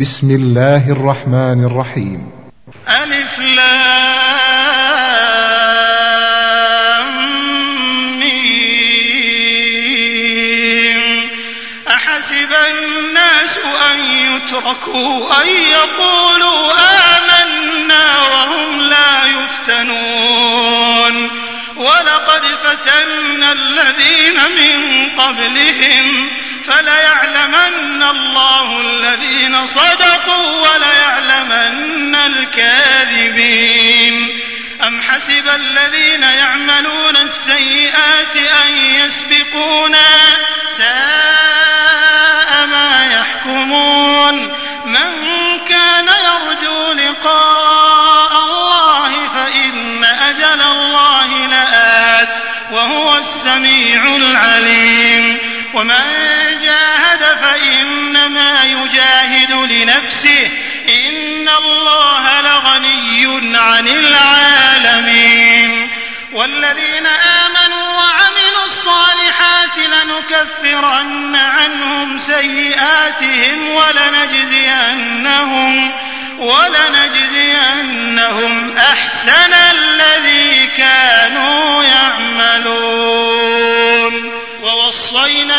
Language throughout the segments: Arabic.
بسم الله الرحمن الرحيم. ألف لام أحسب الناس أن يتركوا أن يقولوا آمنا وهم لا يفتنون. ولقد فتنا الذين من قبلهم فليعلمن أم حسب الذين يعملون السيئات أن يسبقونا ساء ما يحكمون من كان يرجو لقاء الله فإن أجل الله لآت وهو السميع العليم ومن جاهد فإنما يجاهد لنفسه إن الله لغني عن العالمين والذين آمنوا وعملوا الصالحات لنكفرن عنهم سيئاتهم ولنجزينهم ولنجزينهم أحسن الذي كانوا يعملون ووصينا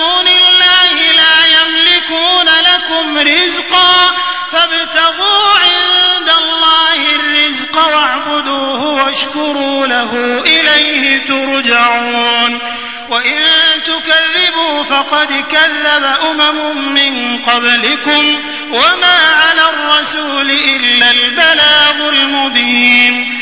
لكم رزقا فابتغوا عند الله الرزق واعبدوه واشكروا له إليه ترجعون. وإن تكذبوا فقد كذب أمم من قبلكم وما على الرسول إلا البلاغ المبين.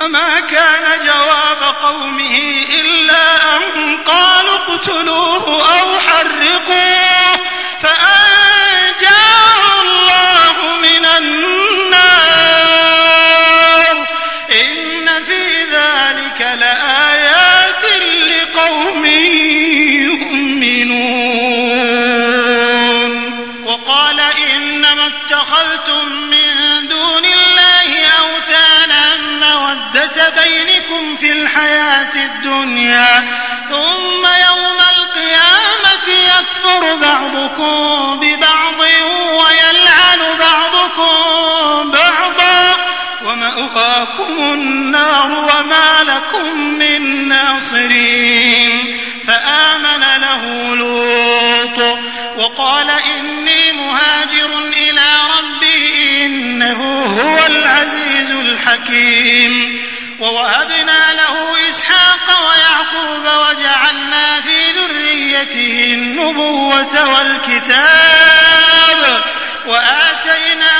فما كان جواب قومه إلا أن قالوا اقتلوه أو حرقوه فأنجاه الله من النار. ومأواكم النار وما لكم من ناصرين. فآمن له لوط وقال إني مهاجر إلى ربي إنه هو العزيز الحكيم. ووهبنا له إسحاق ويعقوب وجعلنا في ذريته النبوة والكتاب. وآتيناه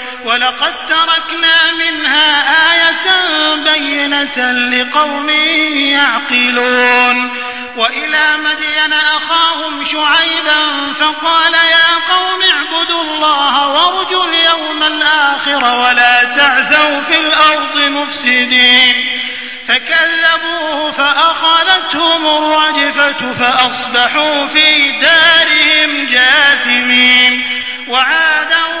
ولقد تركنا منها آية بينة لقوم يعقلون. وإلى مدين أخاهم شعيبا فقال يا قوم اعبدوا الله وارجوا اليوم الآخر ولا تعثوا في الأرض مفسدين. فكذبوه فأخذتهم الرجفة فأصبحوا في دارهم جاثمين. وعادا وثمود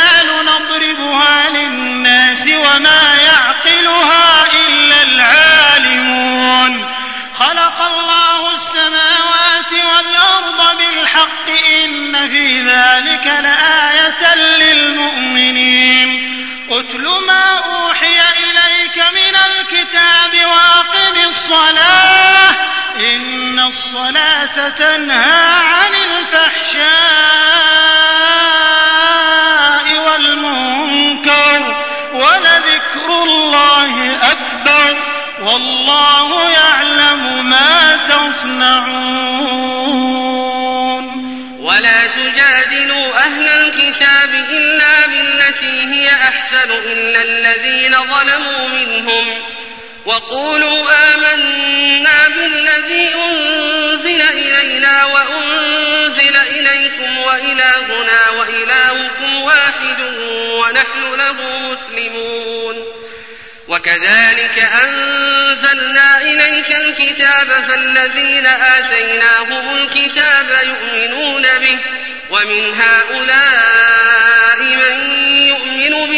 بالحق إن في ذلك لآية للمؤمنين. اتل ما أوحي إليك من الكتاب وأقم الصلاة إن الصلاة تنهى عن الفحشاء. أحسن إلا الذين ظلموا منهم وقولوا آمنا بالذي أنزل إلينا وأنزل إليكم وإلهنا وإلهكم واحد ونحن له مسلمون وكذلك أنزلنا إليك الكتاب فالذين آتيناهم الكتاب يؤمنون به ومن هؤلاء من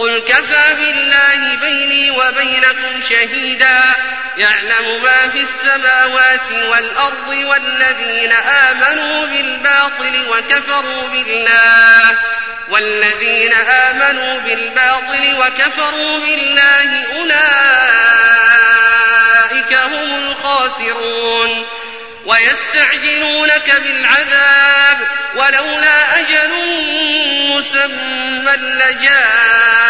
قل كفى بالله بيني وبينكم شهيدا. يعلم ما في السماوات والأرض والذين آمنوا بالباطل وكفروا بالله. والذين آمنوا بالباطل وكفروا بالله أولئك هم الخاسرون. ويستعجلونك بالعذاب ولولا أجل مسمى العذاب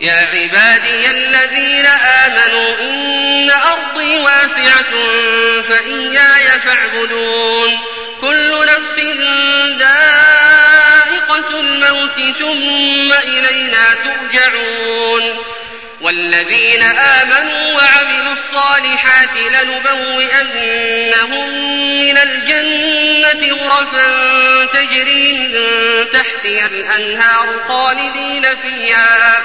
يا عبادي الذين آمنوا إن أرضي واسعة فإياي فاعبدون. كل نفس ذائقة الموت ثم إلينا ترجعون. والذين آمنوا وعملوا الصالحات لنبوئنهم من الجنة غرفا تجري من تحتها الأنهار خالدين فيها.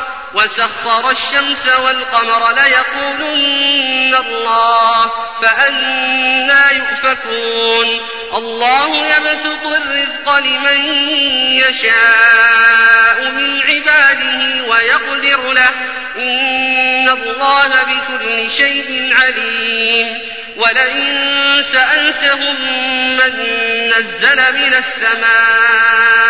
وسخر الشمس والقمر ليقولن الله فأنا يؤفكون. الله يبسط الرزق لمن يشاء من عباده ويقدر له. إن الله بكل شيء عليم. ولئن سألتهم من نزل من السماء